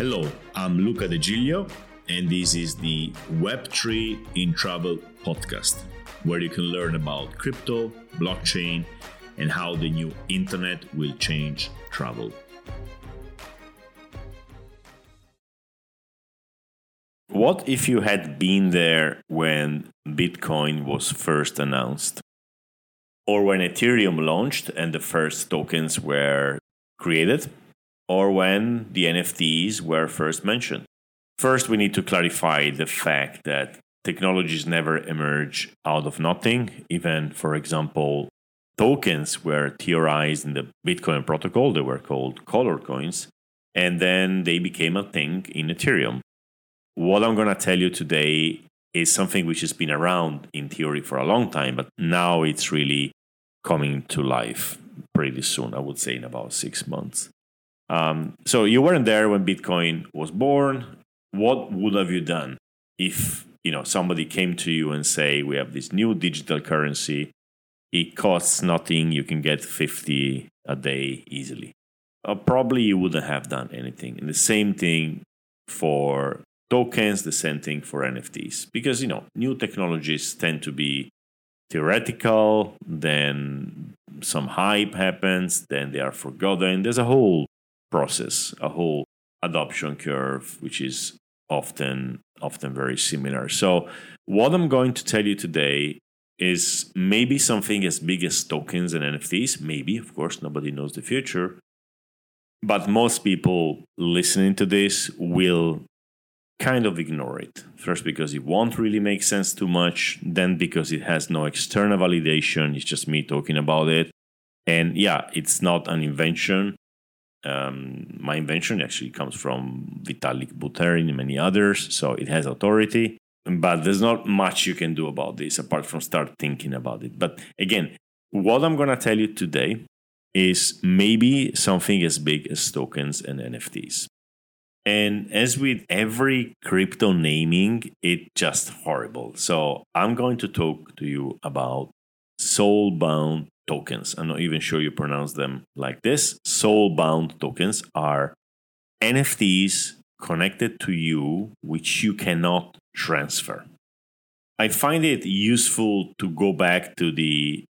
Hello, I'm Luca De Giglio, and this is the Web3 in Travel podcast, where you can learn about crypto, blockchain, and how the new internet will change travel. What if you had been there when Bitcoin was first announced? Or when Ethereum launched and the first tokens were created? Or when the NFTs were first mentioned. First, we need to clarify the fact that technologies never emerge out of nothing. Even, for example, tokens were theorized in the Bitcoin protocol, they were called color coins, and then they became a thing in Ethereum. What I'm going to tell you today is something which has been around in theory for a long time, but now it's really coming to life pretty soon, I would say in about six months. Um, so you weren't there when Bitcoin was born. What would have you done if you know somebody came to you and say, "We have this new digital currency. It costs nothing. You can get fifty a day easily." Uh, probably you wouldn't have done anything. And the same thing for tokens, the same thing for NFTs, because you know new technologies tend to be theoretical. Then some hype happens. Then they are forgotten. There's a whole process, a whole adoption curve, which is often often very similar. So what I'm going to tell you today is maybe something as big as tokens and NFTs. Maybe, of course, nobody knows the future. But most people listening to this will kind of ignore it. First, because it won't really make sense too much. Then, because it has no external validation. It's just me talking about it. And yeah, it's not an invention um, my invention actually comes from Vitalik Buterin and many others, so it has authority. But there's not much you can do about this apart from start thinking about it. But again, what I'm going to tell you today is maybe something as big as tokens and NFTs. And as with every crypto naming, it's just horrible. So I'm going to talk to you about soulbound tokens. I'm not even sure you pronounce them like this. Soulbound tokens are NFTs connected to you, which you cannot transfer. I find it useful to go back to the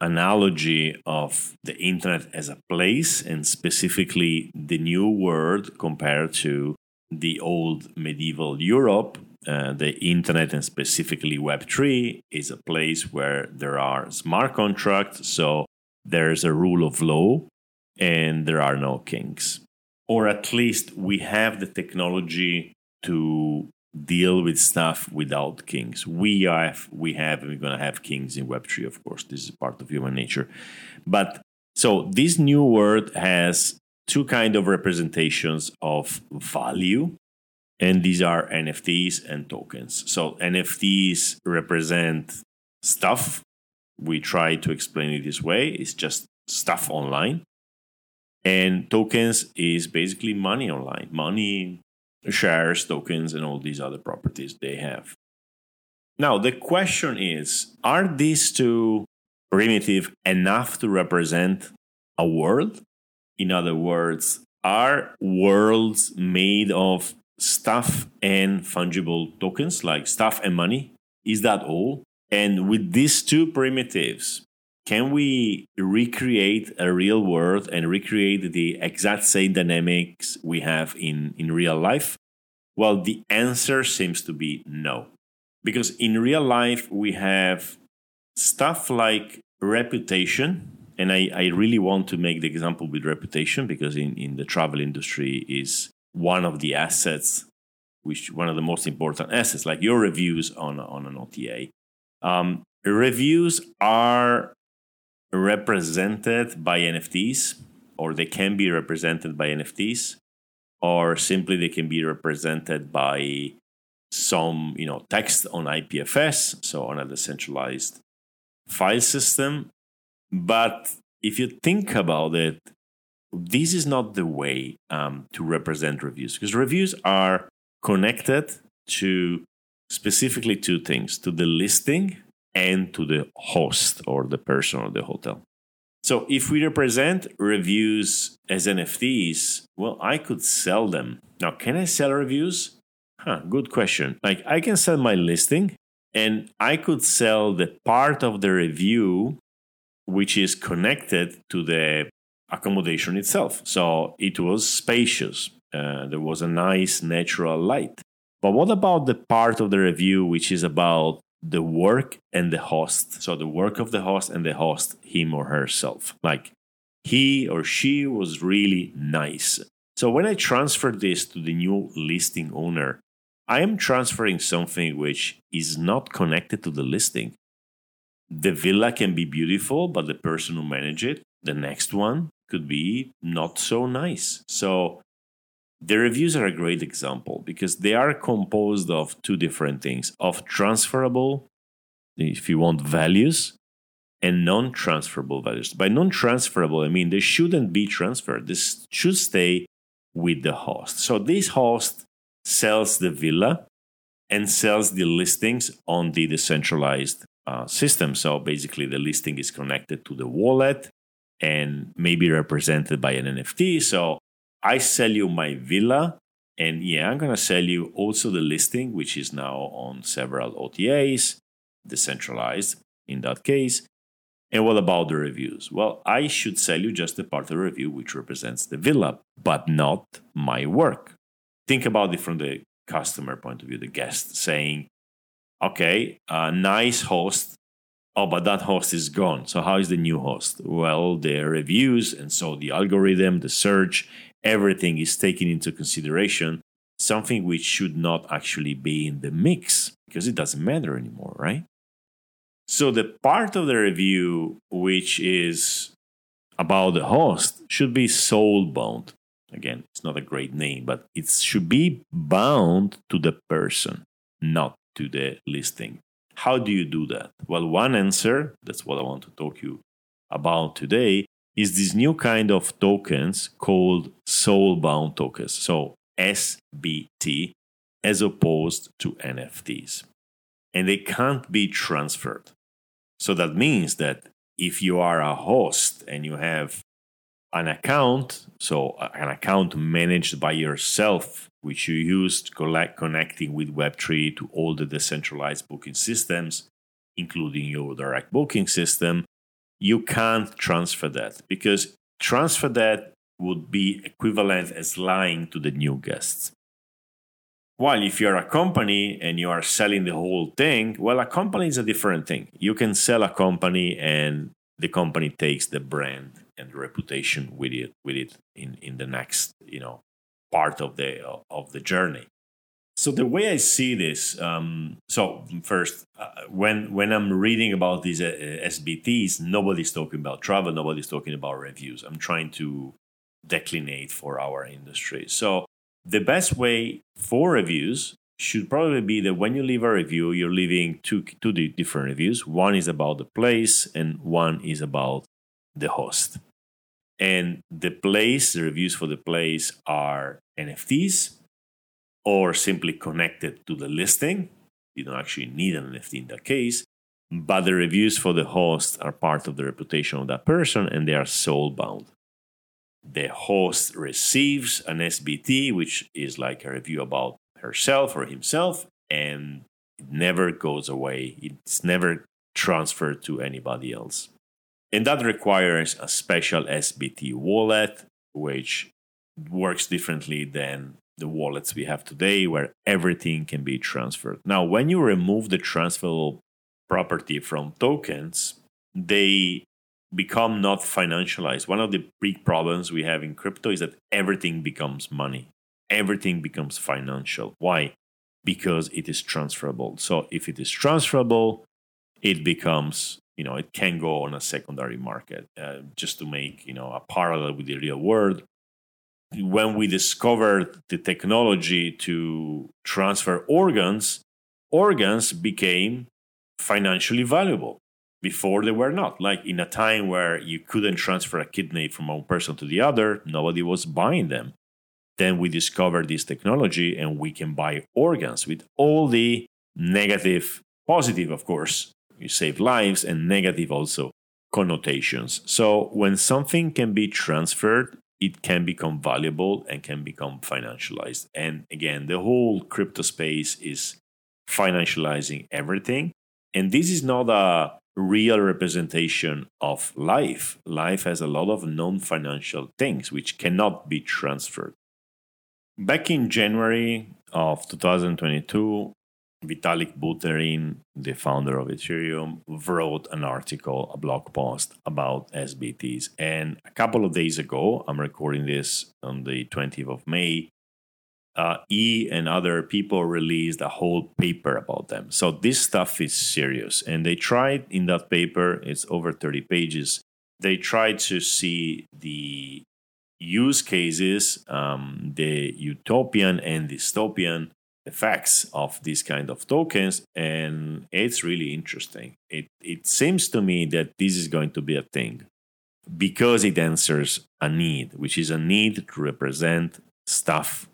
analogy of the internet as a place and specifically the new world compared to the old medieval Europe uh, the internet and specifically Web3 is a place where there are smart contracts, so there's a rule of law and there are no kings. Or at least we have the technology to deal with stuff without kings. We have, we have, and we're going to have kings in Web3, of course. This is part of human nature. But so this new world has two kind of representations of value and these are NFTs and tokens. So NFTs represent stuff. We try to explain it this way. It's just stuff online. And tokens is basically money online, money, shares, tokens, and all these other properties they have. Now, the question is are these two primitive enough to represent a world? In other words, are worlds made of stuff and fungible tokens like stuff and money. Is that all? And with these two primitives, can we recreate a real world and recreate the exact same dynamics we have in, in real life? Well, the answer seems to be no. Because in real life, we have stuff like reputation. And I, I really want to make the example with reputation because in, in the travel industry is one of the assets, which one of the most important assets, like your reviews on, on an OTA. Um, reviews are represented by NFTs, or they can be represented by NFTs, or simply they can be represented by some you know text on IPFS, so on a decentralized file system. But if you think about it, this is not the way um, to represent reviews because reviews are connected to specifically two things to the listing and to the host or the person or the hotel So if we represent reviews as NFTs, well, I could sell them. Now, can I sell reviews? Huh, good question. Like I can sell my listing and I could sell the part of the review which is connected to the accommodation itself. So it was spacious. Uh, there was a nice natural light. But what about the part of the review which is about the work and the host. So the work of the host and the host, him or herself. Like he or she was really nice. So when I transfer this to the new listing owner, I am transferring something which is not connected to the listing. The villa can be beautiful, but the person who manage it, the next one, could be not so nice. So the reviews are a great example because they are composed of two different things of transferable, if you want, values and non transferable values. By non transferable, I mean they shouldn't be transferred, this should stay with the host. So this host sells the villa and sells the listings on the decentralized uh, system. So basically, the listing is connected to the wallet and maybe represented by an NFT. So I sell you my villa, and yeah, I'm going to sell you also the listing, which is now on several OTAs, decentralized in that case. And what about the reviews? Well, I should sell you just the part of the review which represents the villa, but not my work. Think about it from the customer point of view, the guest saying, okay, nice host oh, but that host is gone. So how is the new host? Well, the reviews and so the algorithm, the search, everything is taken into consideration, something which should not actually be in the mix because it doesn't matter anymore, right? So the part of the review which is about the host should be soul bound. Again, it's not a great name, but it should be bound to the person, not to the listing. How do you do that? Well, one answer, that's what I want to talk you about today, is this new kind of tokens called soul bound tokens. So SBT as opposed to NFTs. And they can't be transferred. So that means that if you are a host and you have an account, so uh, an account managed by yourself which you used collect, connecting with Web3 to all the decentralized booking systems, including your direct booking system, you can't transfer that because transfer that would be equivalent as lying to the new guests. While if you're a company and you are selling the whole thing, well, a company is a different thing. You can sell a company and the company takes the brand and reputation with it with it in, in the next, you know, part of the of the journey. So the way I see this, um, so first, uh, when when I'm reading about these uh, SBTs, nobody's talking about travel, nobody's talking about reviews. I'm trying to declinate for our industry. So the best way for reviews should probably be that when you leave a review, you're leaving two two different reviews. One is about the place, and one is about the host. And the place, the reviews for the place are NFTs or simply connected to the listing. You don't actually need an NFT in that case. But the reviews for the host are part of the reputation of that person and they are soul bound. The host receives an SBT, which is like a review about herself or himself, and it never goes away. It's never transferred to anybody else. And that requires a special SBT wallet, which works differently than the wallets we have today, where everything can be transferred. Now, when you remove the transferable property from tokens, they become not financialized. One of the big problems we have in crypto is that everything becomes money, everything becomes financial. Why? Because it is transferable. So, if it is transferable, it becomes you know it can go on a secondary market uh, just to make you know a parallel with the real world. When we discovered the technology to transfer organs organs became financially valuable. Before they were not. Like in a time where you couldn't transfer a kidney from one person to the other nobody was buying them. Then we discovered this technology and we can buy organs with all the negative positive of course you save lives and negative also connotations. So when something can be transferred, it can become valuable and can become financialized. And again, the whole crypto space is financializing everything. And this is not a real representation of life. Life has a lot of non financial things which cannot be transferred. Back in January of 2022, Vitalik Buterin, the founder of Ethereum, wrote an article, a blog post about SBTs. And a couple of days ago, I'm recording this on the 20th of May, uh, E and other people released a whole paper about them. So this stuff is serious. And they tried in that paper, it's over 30 pages, they tried to see the use cases, um, the utopian and dystopian effects of these kind of tokens and it's really interesting. It it seems to me that this is going to be a thing because it answers a need which is a need to represent stuff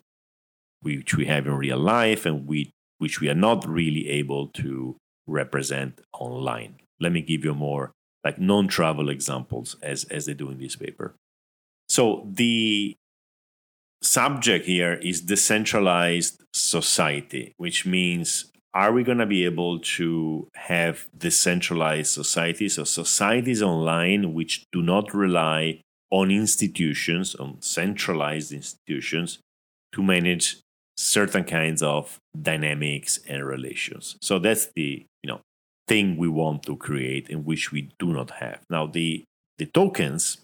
which we have in real life and we which we are not really able to represent online. Let me give you more like non-travel examples as as they do in this paper. So the subject here is decentralized society, which means are we going to be able to have decentralized societies or societies online which do not rely on institutions, on centralized institutions to manage certain kinds of dynamics and relations. So that's the, you know, thing we want to create in which we do not have. Now the the tokens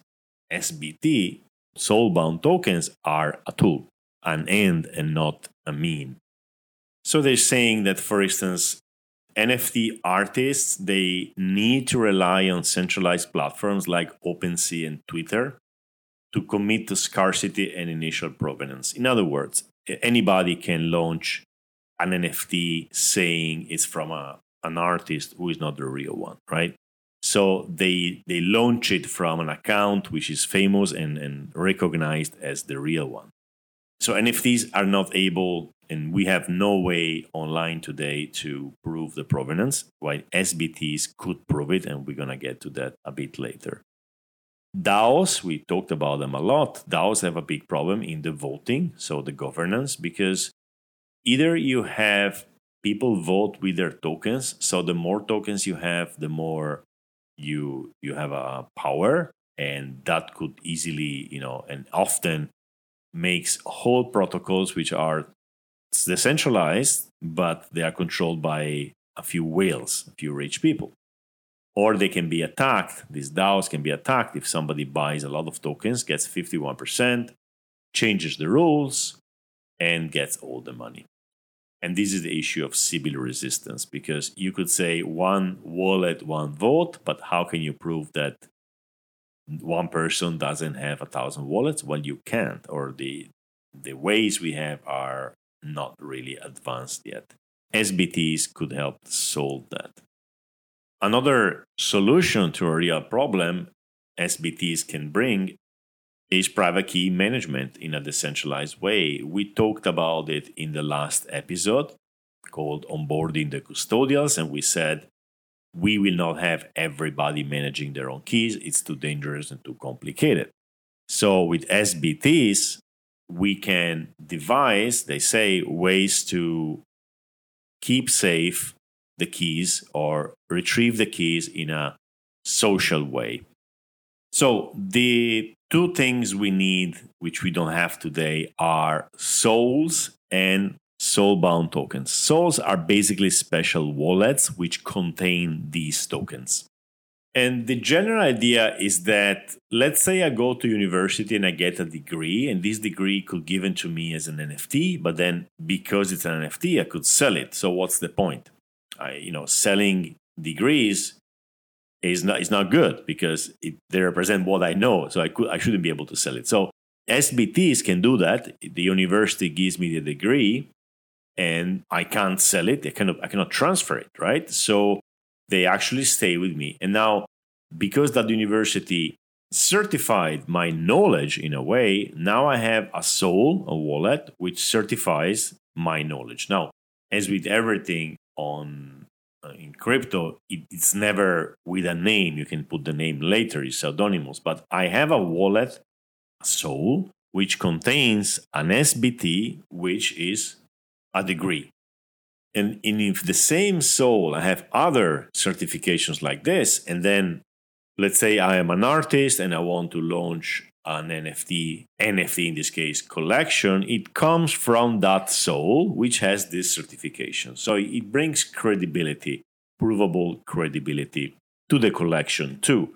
SBT soulbound tokens are a tool, an end and not a mean. So they're saying that, for instance, NFT artists they need to rely on centralized platforms like OpenSea and Twitter to commit to scarcity and initial provenance. In other words, anybody can launch an NFT saying it's from a, an artist who is not the real one, right? So they they launch it from an account which is famous and, and recognized as the real one. So NFTs are not able, and we have no way online today to prove the provenance, while SBTs could prove it, and we're gonna get to that a bit later. DAOs, we talked about them a lot. DAOs have a big problem in the voting, so the governance, because either you have people vote with their tokens, so the more tokens you have, the more you you have a power and that could easily you know and often makes whole protocols which are decentralized but they are controlled by a few whales a few rich people. Or they can be attacked these daos can be attacked if somebody buys a lot of tokens gets 51% changes the rules and gets all the money and this is the issue of Sybil resistance because you could say one wallet, one vote, but how can you prove that one person doesn't have a thousand wallets? Well, you can't, or the the ways we have are not really advanced yet. SBTs could help solve that. Another solution to a real problem SBTs can bring is private key management in a decentralized way. We talked about it in the last episode called Onboarding the Custodials, and we said we will not have everybody managing their own keys. It's too dangerous and too complicated. So with SBTs, we can devise, they say, ways to keep safe the keys or retrieve the keys in a social way. So the two things we need, which we don't have today, are souls and soulbound tokens. Souls are basically special wallets which contain these tokens. And the general idea is that let's say I go to university and I get a degree, and this degree could given to me as an NFT, but then because it's an NFT, I could sell it. So what's the point? I, you know, selling degrees is not is not good because it, they represent what I know. So I could I shouldn't be able to sell it. So SBTs can do that. The university gives me the degree, and I can't sell it. I cannot I cannot transfer it. Right. So they actually stay with me. And now because that university certified my knowledge in a way, now I have a soul, a wallet, which certifies my knowledge. Now, as with everything on Uh, in crypto, it, it's never with a name. You can put the name later, it's pseudonymous. But I have a wallet, a soul, which contains an SBT, which is a degree. And in if the same soul, I have other certifications like this, and then let's say I am an artist and I want to launch an NFT, NFT in this case, collection, it comes from that soul which has this certification. So it brings credibility, provable credibility to the collection too.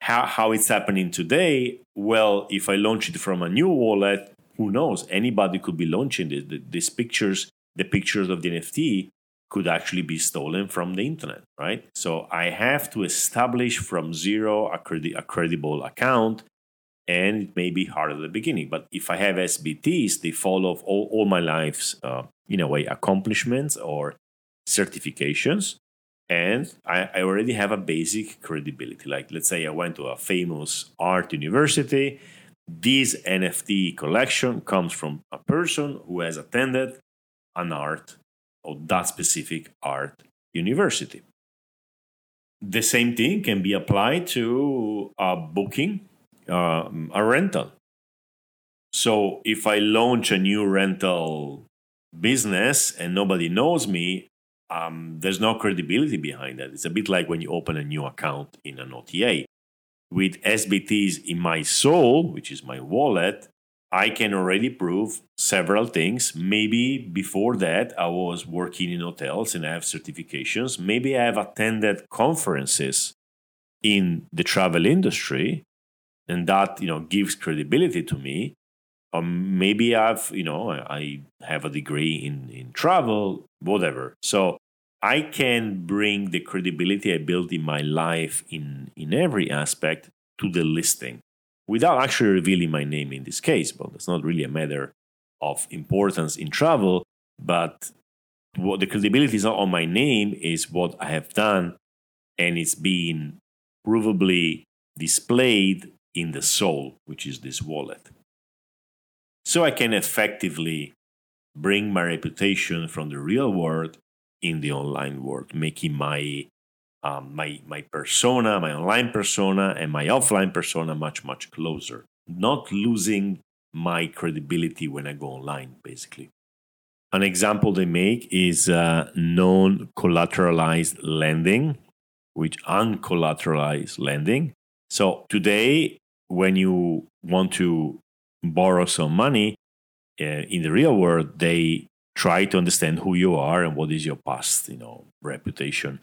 How, how it's happening today? Well, if I launch it from a new wallet, who knows? Anybody could be launching this. These pictures, the pictures of the NFT, could actually be stolen from the internet, right? So I have to establish from zero a, credi- a credible account and it may be hard at the beginning. But if I have SBTs, they follow all, all my life's, uh, in a way, accomplishments or certifications. And I, I already have a basic credibility. Like, let's say I went to a famous art university. This NFT collection comes from a person who has attended an art or that specific art university. The same thing can be applied to a booking uh, a rental. So if I launch a new rental business and nobody knows me, um, there's no credibility behind that. It's a bit like when you open a new account in an OTA. With SBTs in my soul, which is my wallet, I can already prove several things. Maybe before that, I was working in hotels and I have certifications. Maybe I have attended conferences in the travel industry and that you know gives credibility to me. Or um, maybe i've you know i have a degree in in travel whatever. So i can bring the credibility i built in my life in in every aspect to the listing without actually revealing my name in this case. But it's not really a matter of importance in travel but what the credibility is not on my name is what i have done and it's being provably displayed in the soul, which is this wallet. So I can effectively bring my reputation from the real world in the online world, making my um, my my persona, my online persona, and my offline persona much much closer. Not losing my credibility when I go online, basically. An example they make is uh, non collateralized lending, which uncollateralized lending. So today, when you want to borrow some money uh, in the real world, they try to understand who you are and what is your past, you know, reputation.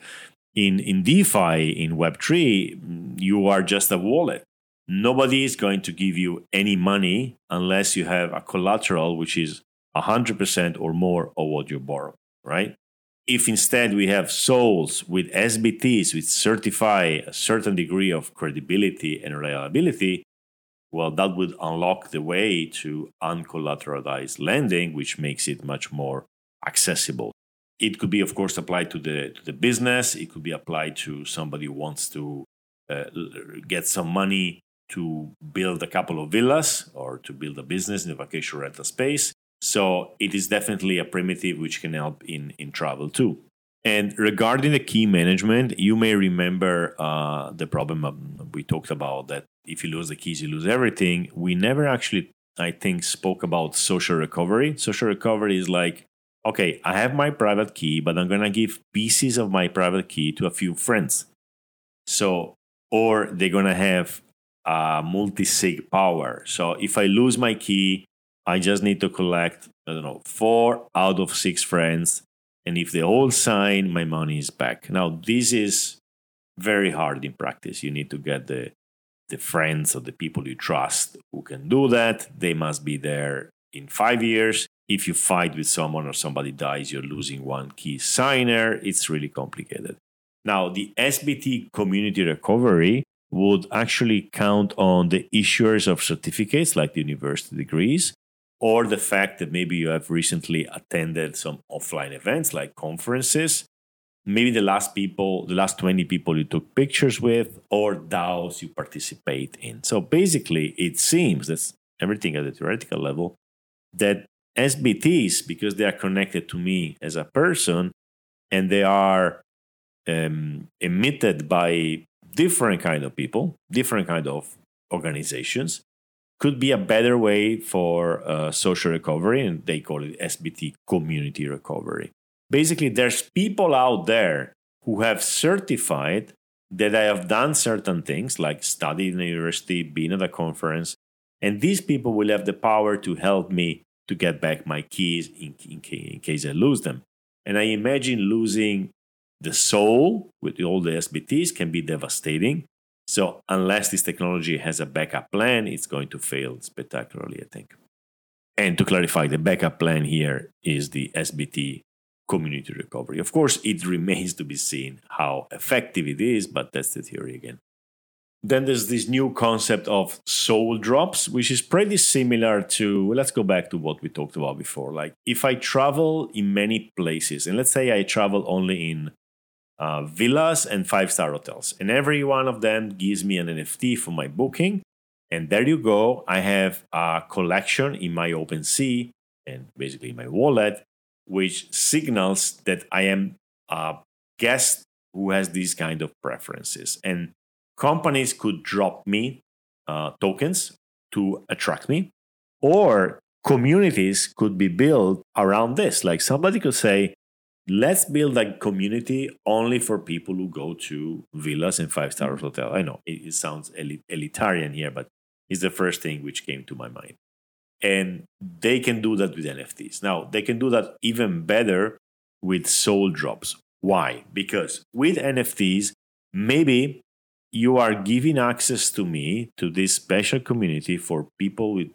In in DeFi, in Web three, you are just a wallet. Nobody is going to give you any money unless you have a collateral which is 100% or more of what you borrow, right? If instead we have souls with SBTs which certify a certain degree of credibility and reliability, well, that would unlock the way to uncollateralized lending, which makes it much more accessible. It could be, of course, applied to the, to the business. It could be applied to somebody who wants to uh, get some money to build a couple of villas or to build a business in the vacation rental space. So it is definitely a primitive which can help in, in travel too. And regarding the key management, you may remember uh, the problem we talked about that if you lose the keys, you lose everything. We never actually, I think, spoke about social recovery. Social recovery is like, okay, I have my private key, but I'm going to give pieces of my private key to a few friends. So, or they're going to have a multi sig power. So if I lose my key, I just need to collect, I don't know, four out of six friends. And if they all sign, my money is back. Now, this is very hard in practice. You need to get the, the friends or the people you trust who can do that. They must be there in five years. If you fight with someone or somebody dies, you're losing one key signer. It's really complicated. Now, the SBT community recovery would actually count on the issuers of certificates like the university degrees or the fact that maybe you have recently attended some offline events like conferences. Maybe the last people the last 20 people you took pictures with or DAOs you participate in. So basically it seems that's everything at the theoretical level that SBTs because they are connected to me as a person and they are um, emitted by different kind of people, different kind of organizations, could be a better way for uh, social recovery, and they call it SBT community recovery. Basically, there's people out there who have certified that I have done certain things, like study in a university, been at a conference, and these people will have the power to help me to get back my keys in, in, in case I lose them. And I imagine losing the soul with all the SBTs can be devastating. So, unless this technology has a backup plan, it's going to fail spectacularly, I think. And to clarify, the backup plan here is the SBT community recovery. Of course, it remains to be seen how effective it is, but that's the theory again. Then there's this new concept of soul drops, which is pretty similar to, let's go back to what we talked about before. Like, if I travel in many places, and let's say I travel only in uh, villas and five star hotels, and every one of them gives me an NFT for my booking. And there you go. I have a collection in my OpenSea and basically my wallet which signals that I am a guest who has these kind of preferences. And companies could drop me uh, tokens to attract me, or communities could be built around this. Like somebody could say, let's build a community only for people who go to villas and five star hotel. I know it, it sounds elitarian here, but it's the first thing which came to my mind. And they can do that with NFTs. Now, they can do that even better with soul drops. Why? Because with NFTs, maybe you are giving access to me to this special community for people who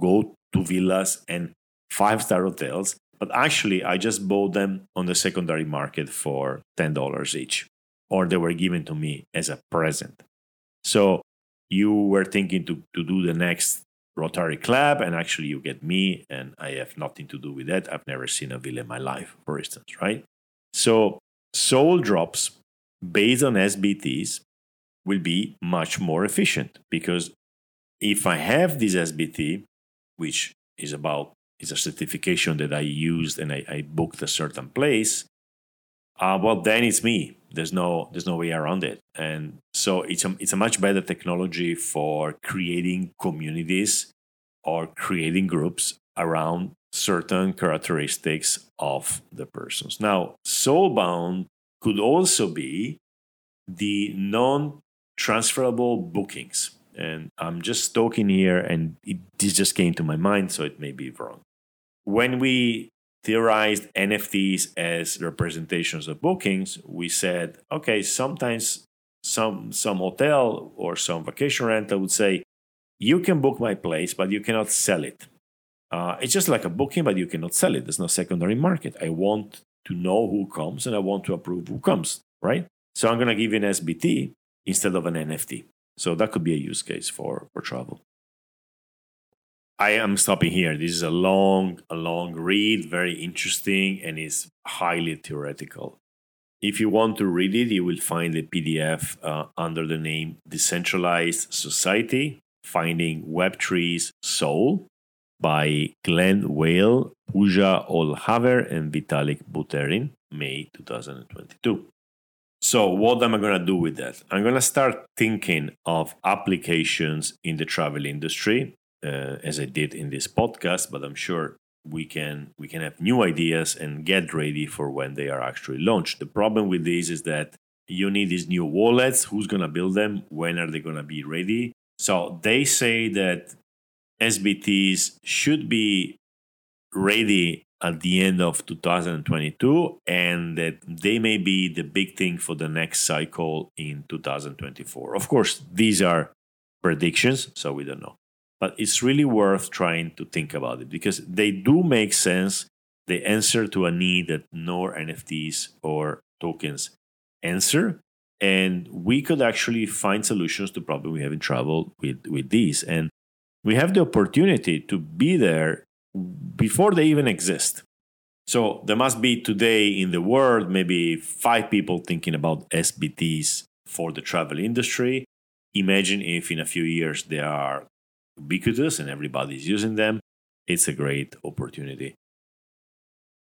go to villas and five star hotels. But actually, I just bought them on the secondary market for $10 each, or they were given to me as a present. So you were thinking to, to do the next Rotary Club, and actually you get me, and I have nothing to do with that. I've never seen a villa in my life, for instance, right? So soul drops based on SBTs will be much more efficient because if I have this SBT, which is about is a certification that I used and I, I booked a certain place, uh, well then it's me. There's no there's no way around it. And so it's a, it's a much better technology for creating communities or creating groups around certain characteristics of the persons. Now soulbound could also be the non transferable bookings. And i'm just talking here and it, this just came to my mind so it may be wrong when we theorized NFTs as representations of bookings, we said, okay, sometimes some some hotel or some vacation rental would say, you can book my place, but you cannot sell it. Uh, it's just like a booking, but you cannot sell it. There's no secondary market. I want to know who comes and I want to approve who comes, right? So I'm going to give you an SBT instead of an NFT. So that could be a use case for, for travel. I am stopping here. This is a long, a long read, very interesting, and is highly theoretical. If you want to read it, you will find the PDF uh, under the name Decentralized Society Finding Web3's Soul by Glen Weyl, Puja Ohlhaver, and Vitalik Buterin, May 2022. So, what am I going to do with that? I'm going to start thinking of applications in the travel industry uh, as I did in this podcast, but I'm sure we can we can have new ideas and get ready for when they are actually launched. The problem with this is that you need these new wallets. Who's gonna build them? When are they gonna be ready? So they say that SBTs should be ready at the end of 2022 and that they may be the big thing for the next cycle in 2024. Of course, these are predictions, so we don't know but it's really worth trying to think about it because they do make sense. They answer to a need that no NFTs or tokens answer. And we could actually find solutions to problem we have in travel with, with these. And we have the opportunity to be there before they even exist. So there must be today in the world maybe five people thinking about SBTs for the travel industry. Imagine if in a few years there are ubiquitous and everybody's using them, it's a great opportunity.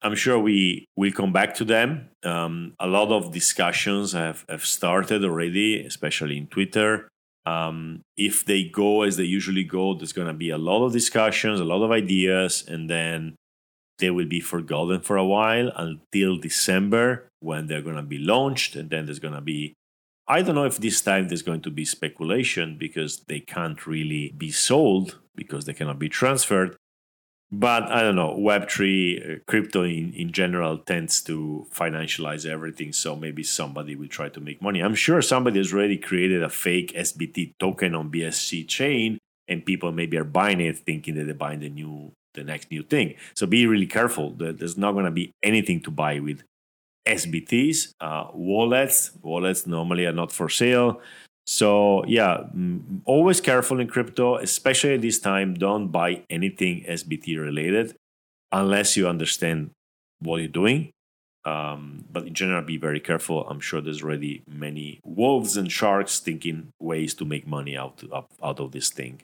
I'm sure we will come back to them. Um, a lot of discussions have, have started already, especially in Twitter. Um, if they go as they usually go, there's going to be a lot of discussions, a lot of ideas, and then they will be forgotten for a while until December when they're going to be launched. And then there's going to be, I don't know if this time there's going to be speculation because they can't really be sold because they cannot be transferred. But I don't know, Web3, uh, crypto in, in general tends to financialize everything. So maybe somebody will try to make money. I'm sure somebody has already created a fake SBT token on BSC chain and people maybe are buying it thinking that they're buying the new the next new thing. So be really careful. There's not going to be anything to buy with SBTs. Uh, wallets, wallets normally are not for sale. So yeah, mm, always careful in crypto, especially this time. Don't buy anything SBT related unless you understand what you're doing. Um, but in general, be very careful. I'm sure there's already many wolves and sharks thinking ways to make money out of, out of this thing.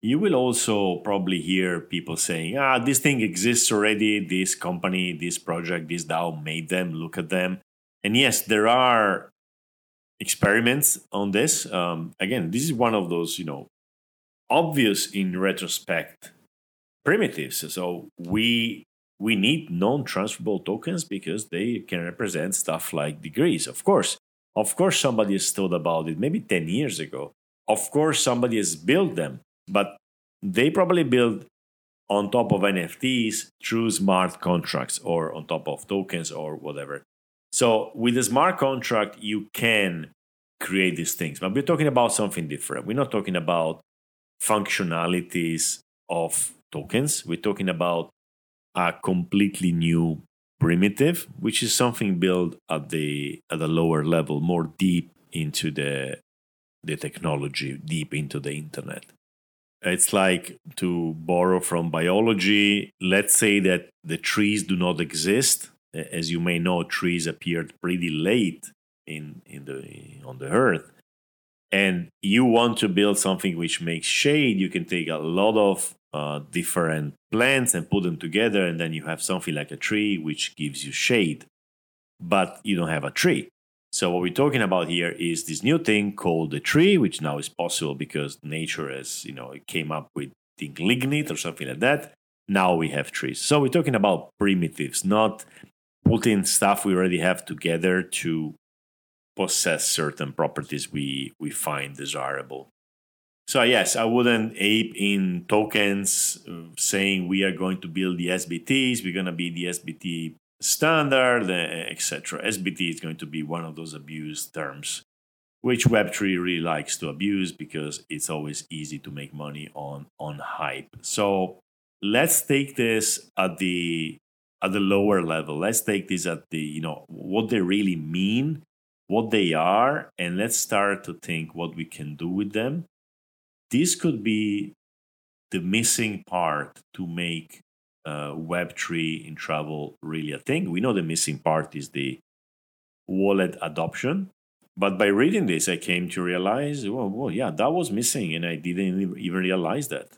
You will also probably hear people saying, "Ah, this thing exists already. This company, this project, this DAO made them. Look at them." And yes, there are experiments on this. Um, again, this is one of those, you know, obvious in retrospect primitives. So we we need non-transferable tokens because they can represent stuff like degrees. Of course, of course, somebody has thought about it maybe ten years ago. Of course, somebody has built them, but they probably build on top of NFTs through smart contracts or on top of tokens or whatever. So with a smart contract, you can create these things, but we're talking about something different. We're not talking about functionalities of tokens. We're talking about a completely new primitive, which is something built at the at a lower level, more deep into the the technology, deep into the internet. It's like to borrow from biology. Let's say that the trees do not exist as you may know, trees appeared pretty late in in the on the earth, and you want to build something which makes shade. You can take a lot of uh, different plants and put them together, and then you have something like a tree which gives you shade, but you don't have a tree. So what we're talking about here is this new thing called the tree, which now is possible because nature has, you know, it came up with think lignite or something like that. Now we have trees. So we're talking about primitives, not putting stuff we already have together to possess certain properties we we find desirable. So yes, I wouldn't ape in tokens uh, saying we are going to build the SBTs, we're going to be the SBT standard, uh, etc. SBT is going to be one of those abused terms, which Web3 really likes to abuse because it's always easy to make money on on hype. So let's take this at the at the lower level. Let's take this at the, you know, what they really mean, what they are, and let's start to think what we can do with them. This could be the missing part to make uh, Web3 in travel really a thing. We know the missing part is the wallet adoption. But by reading this, I came to realize, well, well, yeah, that was missing, and I didn't even realize that.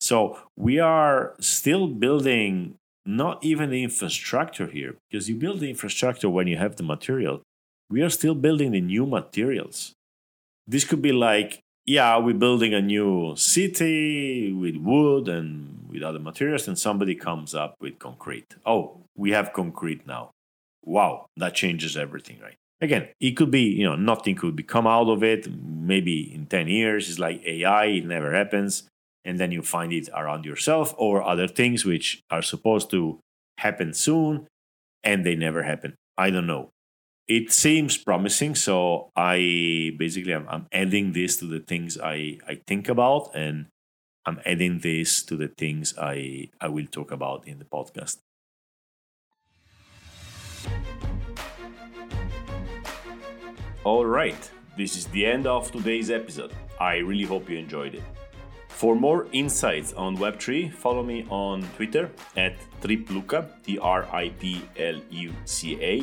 So we are still building not even the infrastructure here, because you build the infrastructure when you have the material. We are still building the new materials. This could be like, yeah, we're building a new city with wood and with other materials, and somebody comes up with concrete. Oh, we have concrete now. Wow, that changes everything, right? Again, it could be, you know, nothing could be come out of it. Maybe in 10 years, it's like AI, it never happens and then you find it around yourself or other things which are supposed to happen soon and they never happen. I don't know. It seems promising, so I basically I'm, I'm adding this to the things I, I think about and I'm adding this to the things I, I will talk about in the podcast. All right, this is the end of today's episode. I really hope you enjoyed it. For more insights on Web3, follow me on Twitter at Tripluca, T R I P L U C A,